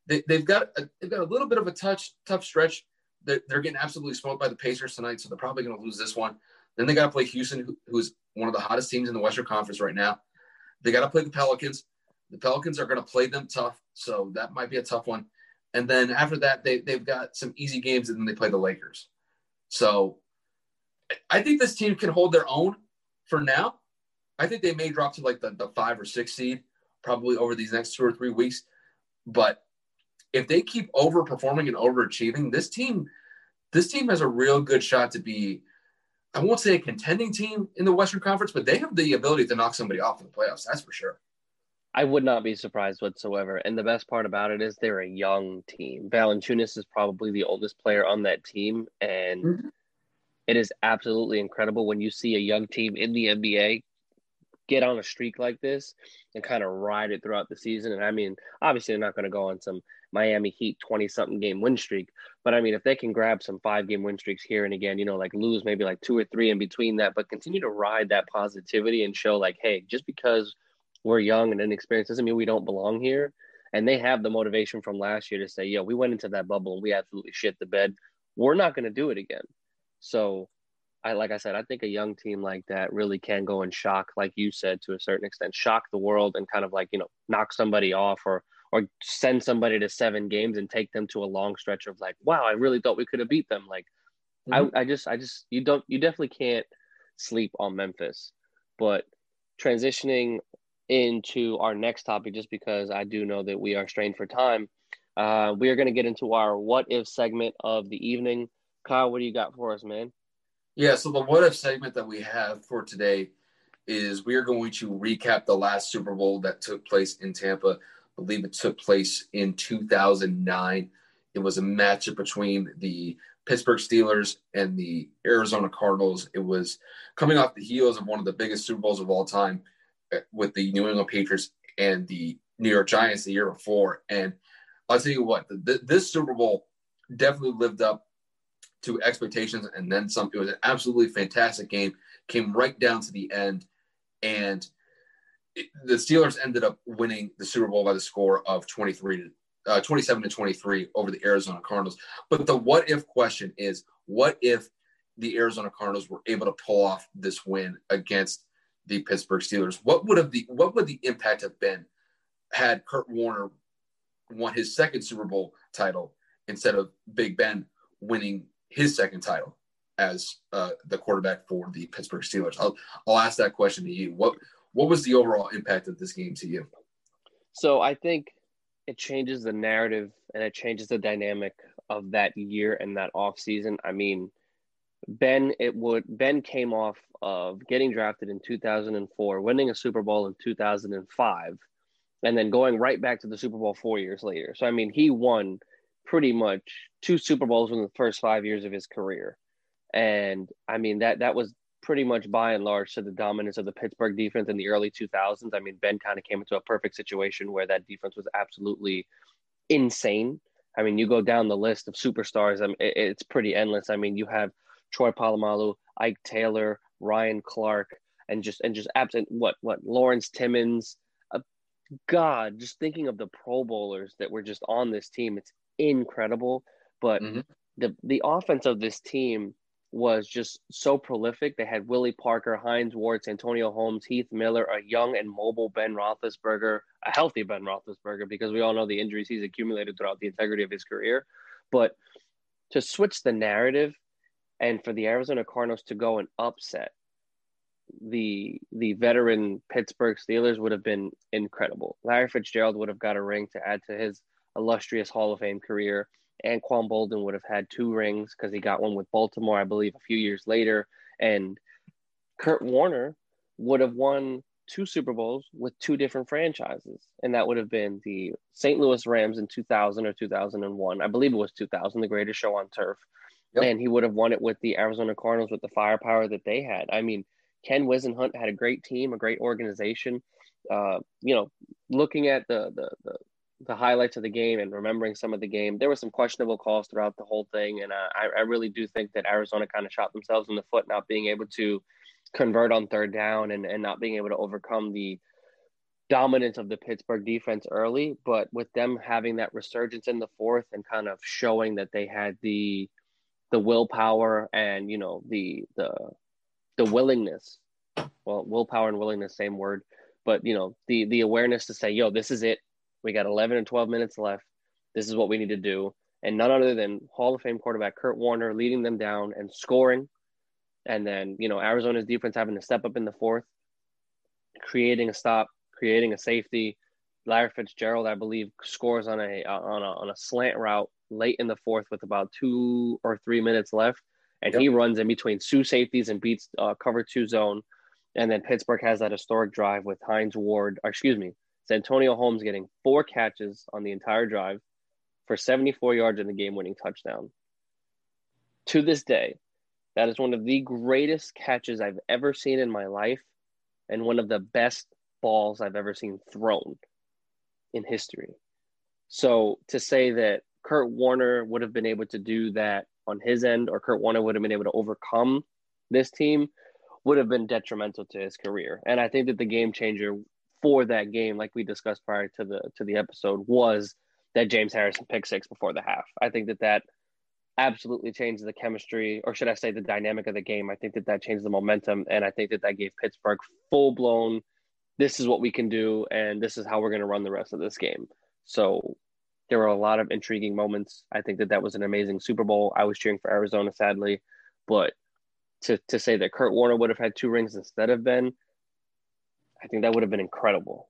They, have got a, they've got a little bit of a touch tough stretch. They're, they're getting absolutely smoked by the Pacers tonight, so they're probably going to lose this one. Then they got to play Houston, who, who's one of the hottest teams in the Western Conference right now. They got to play the Pelicans. The Pelicans are going to play them tough, so that might be a tough one. And then after that, they, they've got some easy games and then they play the Lakers. So I think this team can hold their own for now. I think they may drop to like the, the five or six seed probably over these next two or three weeks. But if they keep overperforming and overachieving, this team, this team has a real good shot to be, I won't say a contending team in the Western Conference, but they have the ability to knock somebody off in the playoffs. That's for sure. I would not be surprised whatsoever. And the best part about it is they're a young team. Valanciunas is probably the oldest player on that team, and mm-hmm. it is absolutely incredible when you see a young team in the NBA get on a streak like this and kind of ride it throughout the season. And I mean, obviously, they're not going to go on some Miami Heat 20 something game win streak. But I mean, if they can grab some five game win streaks here and again, you know, like lose maybe like two or three in between that, but continue to ride that positivity and show like, hey, just because we're young and inexperienced doesn't mean we don't belong here. And they have the motivation from last year to say, yo, we went into that bubble and we absolutely shit the bed. We're not going to do it again. So I like I said, I think a young team like that really can go and shock, like you said, to a certain extent, shock the world and kind of like you know knock somebody off or or send somebody to seven games and take them to a long stretch of like, wow, I really thought we could have beat them. Like, mm-hmm. I I just I just you don't you definitely can't sleep on Memphis, but transitioning into our next topic, just because I do know that we are strained for time, uh, we are going to get into our what if segment of the evening. Kyle, what do you got for us, man? Yeah, so the what if segment that we have for today is we are going to recap the last Super Bowl that took place in Tampa. Believe it took place in 2009. It was a matchup between the Pittsburgh Steelers and the Arizona Cardinals. It was coming off the heels of one of the biggest Super Bowls of all time eh, with the New England Patriots and the New York Giants the year before. And I'll tell you what, this Super Bowl definitely lived up to expectations and then some. It was an absolutely fantastic game. Came right down to the end, and the Steelers ended up winning the Super Bowl by the score of 23 to uh, 27 to 23 over the Arizona Cardinals. But the what if question is what if the Arizona Cardinals were able to pull off this win against the Pittsburgh Steelers? What would have the what would the impact have been had Kurt Warner won his second Super Bowl title instead of Big Ben winning his second title as uh, the quarterback for the Pittsburgh Steelers. I'll, I'll ask that question to you. What what was the overall impact of this game to you? So I think it changes the narrative and it changes the dynamic of that year and that off season. I mean, Ben it would Ben came off of getting drafted in 2004, winning a Super Bowl in 2005, and then going right back to the Super Bowl 4 years later. So I mean, he won pretty much two Super Bowls in the first five years of his career. And I mean that that was pretty much by and large to the dominance of the Pittsburgh defense in the early 2000s. I mean, Ben kind of came into a perfect situation where that defense was absolutely insane. I mean, you go down the list of superstars, I mean, it's pretty endless. I mean, you have Troy Polamalu, Ike Taylor, Ryan Clark, and just and just absent what what Lawrence Timmons. Uh, God, just thinking of the Pro Bowlers that were just on this team, it's incredible. But mm-hmm. the the offense of this team was just so prolific. They had Willie Parker, Hines Ward, Antonio Holmes, Heath Miller, a young and mobile Ben Roethlisberger, a healthy Ben Roethlisberger, because we all know the injuries he's accumulated throughout the integrity of his career. But to switch the narrative and for the Arizona Cardinals to go and upset the the veteran Pittsburgh Steelers would have been incredible. Larry Fitzgerald would have got a ring to add to his illustrious Hall of Fame career. Anquan Boldin would have had two rings because he got one with Baltimore, I believe, a few years later. And Kurt Warner would have won two Super Bowls with two different franchises. And that would have been the St. Louis Rams in 2000 or 2001. I believe it was 2000, the greatest show on turf. Yep. And he would have won it with the Arizona Cardinals with the firepower that they had. I mean, Ken Whisenhunt had a great team, a great organization. Uh, you know, looking at the, the, the the highlights of the game and remembering some of the game, there were some questionable calls throughout the whole thing, and uh, I, I really do think that Arizona kind of shot themselves in the foot not being able to convert on third down and, and not being able to overcome the dominance of the Pittsburgh defense early. But with them having that resurgence in the fourth and kind of showing that they had the the willpower and you know the the the willingness, well, willpower and willingness, same word, but you know the the awareness to say, yo, this is it we got 11 and 12 minutes left. This is what we need to do. And none other than Hall of Fame quarterback Kurt Warner leading them down and scoring. And then, you know, Arizona's defense having to step up in the fourth, creating a stop, creating a safety. Larry Fitzgerald, I believe, scores on a on a on a slant route late in the fourth with about two or three minutes left, and yep. he runs in between two safeties and beats uh, cover two zone. And then Pittsburgh has that historic drive with Hines Ward, excuse me, Antonio Holmes getting four catches on the entire drive for 74 yards in the game winning touchdown. To this day, that is one of the greatest catches I've ever seen in my life. and one of the best balls I've ever seen thrown in history. So to say that Kurt Warner would have been able to do that on his end, or Kurt Warner would have been able to overcome this team, would have been detrimental to his career. And I think that the game changer for that game, like we discussed prior to the to the episode, was that James Harrison pick six before the half. I think that that absolutely changed the chemistry, or should I say, the dynamic of the game. I think that that changed the momentum, and I think that that gave Pittsburgh full blown. This is what we can do, and this is how we're going to run the rest of this game. So there were a lot of intriguing moments. I think that that was an amazing Super Bowl. I was cheering for Arizona, sadly, but to to say that Kurt Warner would have had two rings instead of Ben, I think that would have been incredible.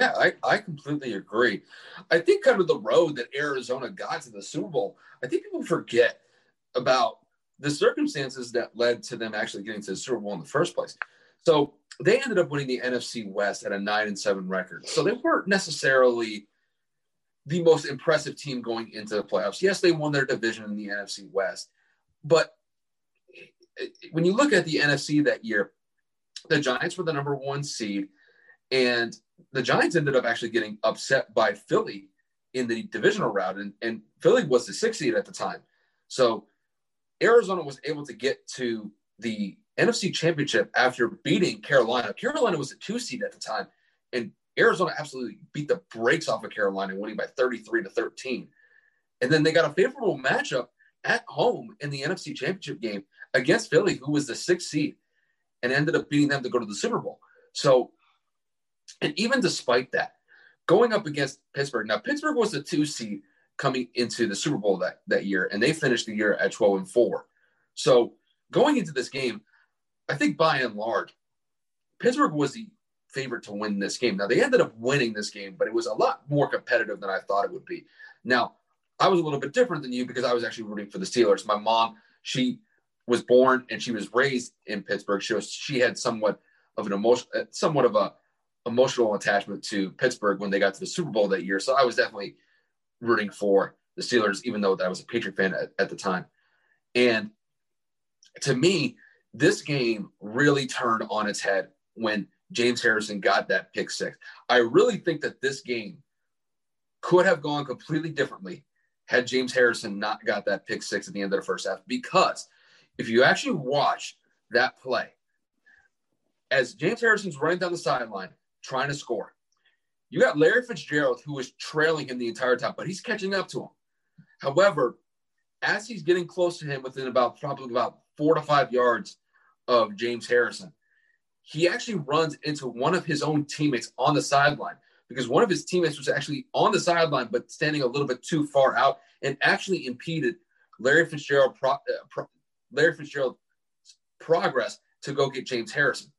Yeah, I, I completely agree. I think kind of the road that Arizona got to the Super Bowl, I think people forget about the circumstances that led to them actually getting to the Super Bowl in the first place. So they ended up winning the NFC West at a nine and seven record. So they weren't necessarily the most impressive team going into the playoffs. Yes, they won their division in the NFC West, but when you look at the NFC that year, the Giants were the number one seed, and the Giants ended up actually getting upset by Philly in the divisional round, and, and Philly was the sixth seed at the time. So Arizona was able to get to the NFC Championship after beating Carolina. Carolina was a two seed at the time, and Arizona absolutely beat the brakes off of Carolina, winning by 33 to 13. And then they got a favorable matchup at home in the NFC Championship game against Philly, who was the sixth seed, and ended up beating them to go to the Super Bowl. So, and even despite that, going up against Pittsburgh, now Pittsburgh was the two seed coming into the Super Bowl that, that year, and they finished the year at 12 and 4. So, going into this game, I think by and large, Pittsburgh was the favorite to win this game. Now, they ended up winning this game, but it was a lot more competitive than I thought it would be. Now, I was a little bit different than you because I was actually rooting for the Steelers. My mom, she was born and she was raised in Pittsburgh. She was, she had somewhat of an emotion, uh, somewhat of a emotional attachment to Pittsburgh when they got to the Super Bowl that year. So I was definitely rooting for the Steelers, even though I was a Patriot fan at, at the time. And to me, this game really turned on its head when James Harrison got that pick six. I really think that this game could have gone completely differently had James Harrison not got that pick six at the end of the first half because if you actually watch that play, as James Harrison's running down the sideline trying to score, you got Larry Fitzgerald who was trailing him the entire time, but he's catching up to him. However, as he's getting close to him within about probably about four to five yards of James Harrison, he actually runs into one of his own teammates on the sideline because one of his teammates was actually on the sideline but standing a little bit too far out and actually impeded Larry Fitzgerald pro, uh, pro, Larry Fitzgerald's progress to go get James Harrison.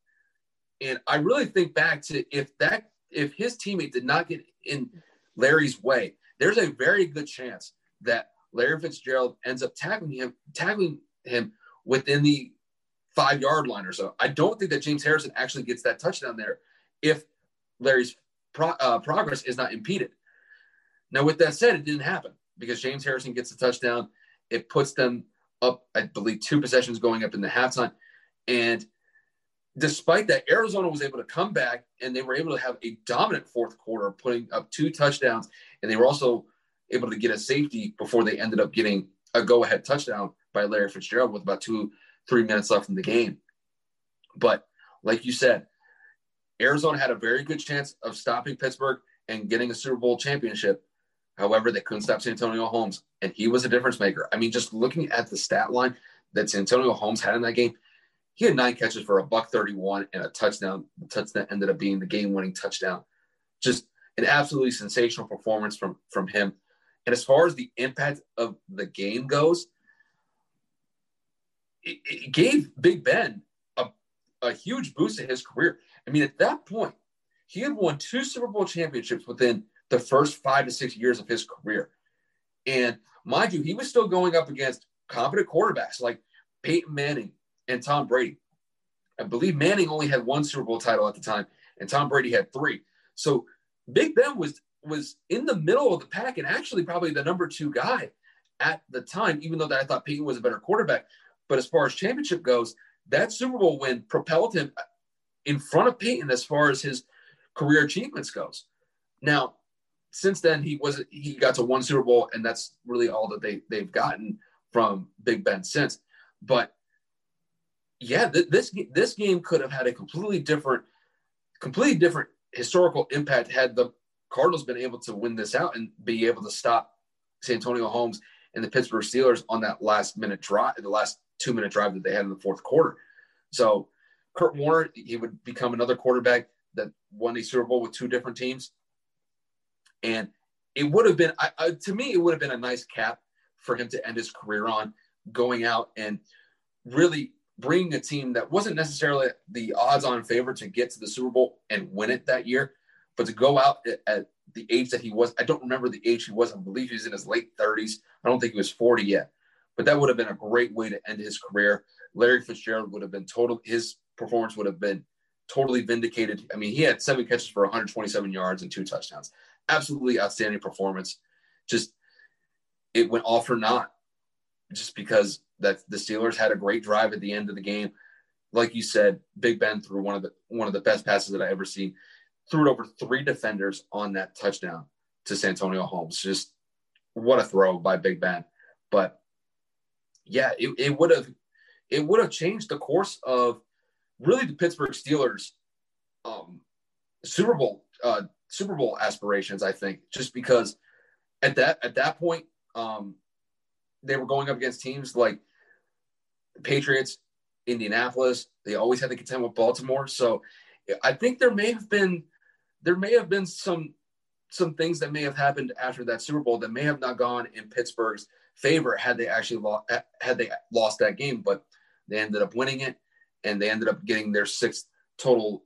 And I really think back to if that if his teammate did not get in Larry's way, there's a very good chance that Larry Fitzgerald ends up tackling him, tackling him within the five yard line or so. I don't think that James Harrison actually gets that touchdown there if Larry's pro, uh, progress is not impeded. Now, with that said, it didn't happen because James Harrison gets a touchdown. It puts them up, I believe, two possessions going up in the halftime. And despite that, Arizona was able to come back and they were able to have a dominant fourth quarter, putting up two touchdowns. And they were also able to get a safety before they ended up getting a go ahead touchdown by Larry Fitzgerald with about two, three minutes left in the game. But like you said, Arizona had a very good chance of stopping Pittsburgh and getting a Super Bowl championship. However, they couldn't stop Santonio Holmes, and he was a difference maker. I mean, just looking at the stat line that Santonio Holmes had in that game, he had nine catches for a buck 31 and a touchdown. The touchdown ended up being the game-winning touchdown. Just an absolutely sensational performance from from him. And as far as the impact of the game goes, it, it gave Big Ben a, a huge boost in his career. I mean, at that point, he had won two Super Bowl championships within the first five to six years of his career. And mind you, he was still going up against competent quarterbacks like Peyton Manning and Tom Brady. I believe Manning only had one Super Bowl title at the time, and Tom Brady had three. So Big Ben was was in the middle of the pack and actually probably the number two guy at the time, even though that I thought Peyton was a better quarterback. But as far as championship goes, that Super Bowl win propelled him in front of Peyton as far as his career achievements goes. Now, since then he was he got to one Super Bowl, and that's really all that they they've gotten from Big Ben since. But yeah, th- this this game could have had a completely different, completely different historical impact had the Cardinals been able to win this out and be able to stop Santonio Holmes and the Pittsburgh Steelers on that last minute drive, the last two minute drive that they had in the fourth quarter. So Kurt Warner, he would become another quarterback that won a Super Bowl with two different teams. And it would have been, I, I, to me, it would have been a nice cap for him to end his career on, going out and really bringing a team that wasn't necessarily the odds on favorite to get to the Super Bowl and win it that year, but to go out at, at the age that he was. I don't remember the age he was. I believe he was in his late 30s. I don't think he was 40 yet, but that would have been a great way to end his career. Larry Fitzgerald would have been total, his performance would have been totally vindicated. I mean, he had seven catches for 127 yards and two touchdowns. Absolutely outstanding performance. Just it went off or not, just because that the Steelers had a great drive at the end of the game. Like you said, Big Ben threw one of the one of the best passes that I ever seen. Threw it over three defenders on that touchdown to Santonio Holmes. Just what a throw by Big Ben. But yeah, it, it would have it would have changed the course of really the Pittsburgh Steelers um, Super Bowl uh, Super Bowl aspirations. I think just because at that at that point um, they were going up against teams like the Patriots, Indianapolis. They always had to contend with Baltimore. So I think there may have been there may have been some some things that may have happened after that Super Bowl that may have not gone in Pittsburgh's favor had they actually lost had they lost that game, but they ended up winning it and they ended up getting their sixth total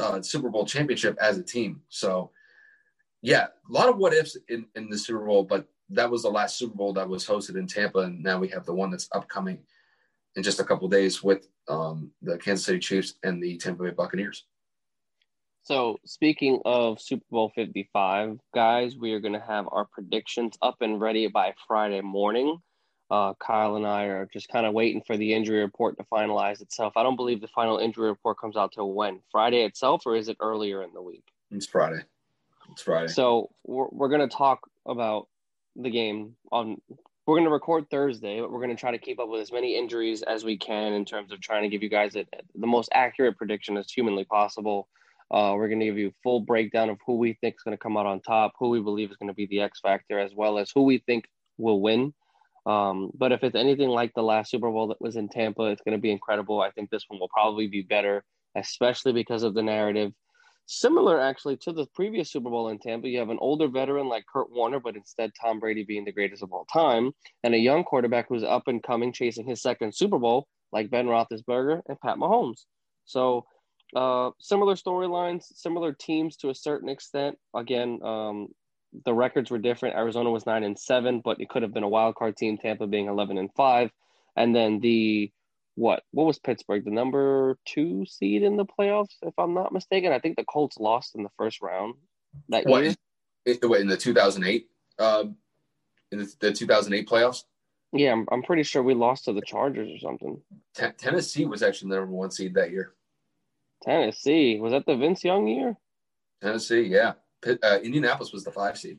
uh, Super Bowl championship as a team. So, yeah, a lot of what ifs in, in the Super Bowl, but that was the last Super Bowl that was hosted in Tampa, and now we have the one that's upcoming in just a couple days with um, the Kansas City Chiefs and the Tampa Bay Buccaneers. So, speaking of Super Bowl 55, guys, we are going to have our predictions up and ready by Friday morning. Uh, Kyle and I are just kind of waiting for the injury report to finalize itself. I don't believe the final injury report comes out till when? Friday itself, or is it earlier in the week? It's Friday. It's Friday. So we're, we're going to talk about the game on. We're going to record Thursday, but we're going to try to keep up with as many injuries as we can in terms of trying to give you guys a, the most accurate prediction as humanly possible. Uh, we're going to give you a full breakdown of who we think is going to come out on top, who we believe is going to be the X factor, as well as who we think will win. Um, but if it's anything like the last Super Bowl that was in Tampa, it's going to be incredible. I think this one will probably be better, especially because of the narrative Similar, actually, to the previous Super Bowl in Tampa, you have an older veteran like Kurt Warner, but instead Tom Brady being the greatest of all time, and a young quarterback who's up and coming, chasing his second Super Bowl, like Ben Roethlisberger and Pat Mahomes. So, uh, similar storylines, similar teams to a certain extent. Again, um, the records were different. Arizona was nine and seven, but it could have been a wild card team. Tampa being eleven and five, and then the what what was Pittsburgh the number two seed in the playoffs if I'm not mistaken. I think the Colts lost in the first round that what, year. What, in the 2008 uh, in the, the 2008 playoffs? Yeah, I'm, I'm pretty sure we lost to the Chargers or something. T- Tennessee was actually the number one seed that year. Tennessee was that the Vince Young year? Tennessee, yeah. Uh, Indianapolis was the five seed.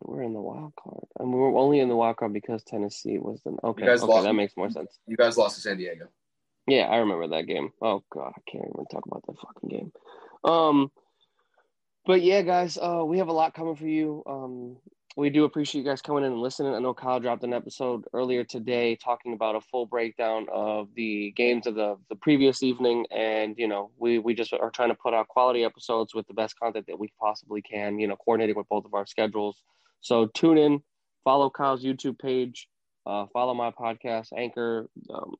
We're in the wild card, and we were only in the wild card because Tennessee was the okay. okay, lost, that makes more sense. You guys lost to San Diego. Yeah, I remember that game. Oh god, I can't even talk about that fucking game. Um, but yeah, guys, uh, we have a lot coming for you. Um, we do appreciate you guys coming in and listening. I know Kyle dropped an episode earlier today talking about a full breakdown of the games of the, the previous evening. And, you know, we, we just are trying to put out quality episodes with the best content that we possibly can, you know, coordinating with both of our schedules. So tune in, follow Kyle's YouTube page, uh, follow my podcast, Anchor, um,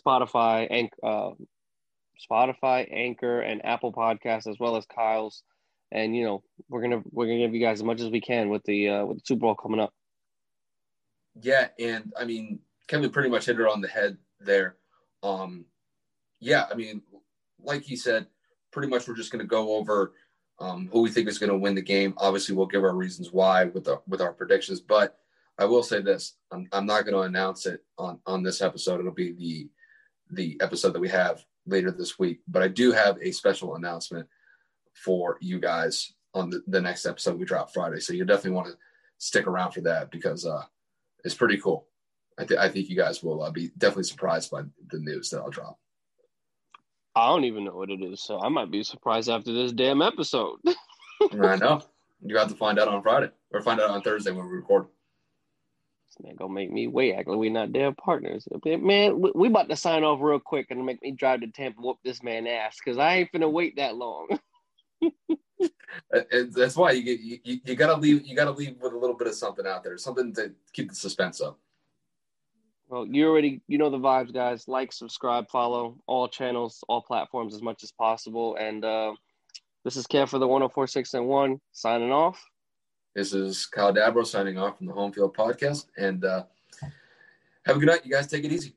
Spotify, Anch- uh, Spotify, Anchor, and Apple Podcasts, as well as Kyle's. And you know, we're gonna we're gonna give you guys as much as we can with the uh, with the Super Bowl coming up. Yeah, and I mean, Kevin pretty much hit it on the head there. Um, yeah, I mean, like he said, pretty much we're just gonna go over um, who we think is to win the game. Obviously, we'll give our reasons why with the, with our predictions. But I will say this: I'm, I'm not to announce it on on this episode. It'll be the the episode that we have later this week. But I do have a special announcement for you guys on the, the next episode we drop Friday. So you definitely want to stick around for that because uh, it's pretty cool. I, th- I think you guys will uh, be definitely surprised by the news that I'll drop. I don't even know what it is, so I might be surprised after this damn episode. I know. You have to find out on Friday or find out on Thursday when we record. This man gonna make me wait, acting like we not damn partners. Man, we, we about to sign off real quick and make me drive to Tampa whoop this man ass because I ain't finna wait that long. And that's why you get you, you gotta leave you gotta leave with a little bit of something out there, something to keep the suspense up. Well, you already you know the vibes, guys. Like, subscribe, follow all channels, all platforms as much as possible. And uh, this is Kev for the 1046 and one signing off. This is Kyle Dabro signing off from the Home Field Podcast. And uh, have a good night. You guys take it easy.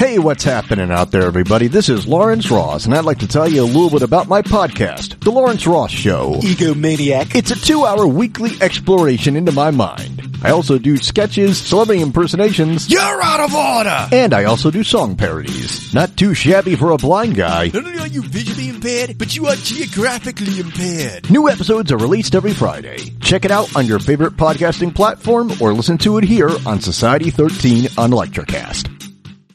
Hey, what's happening out there, everybody? This is Lawrence Ross, and I'd like to tell you a little bit about my podcast, The Lawrence Ross Show. Egomaniac. It's a two hour weekly exploration into my mind. I also do sketches, celebrity impersonations. You're out of order! And I also do song parodies. Not too shabby for a blind guy. Not only are you visually impaired, but you are geographically impaired. New episodes are released every Friday. Check it out on your favorite podcasting platform or listen to it here on Society 13 on Electrocast.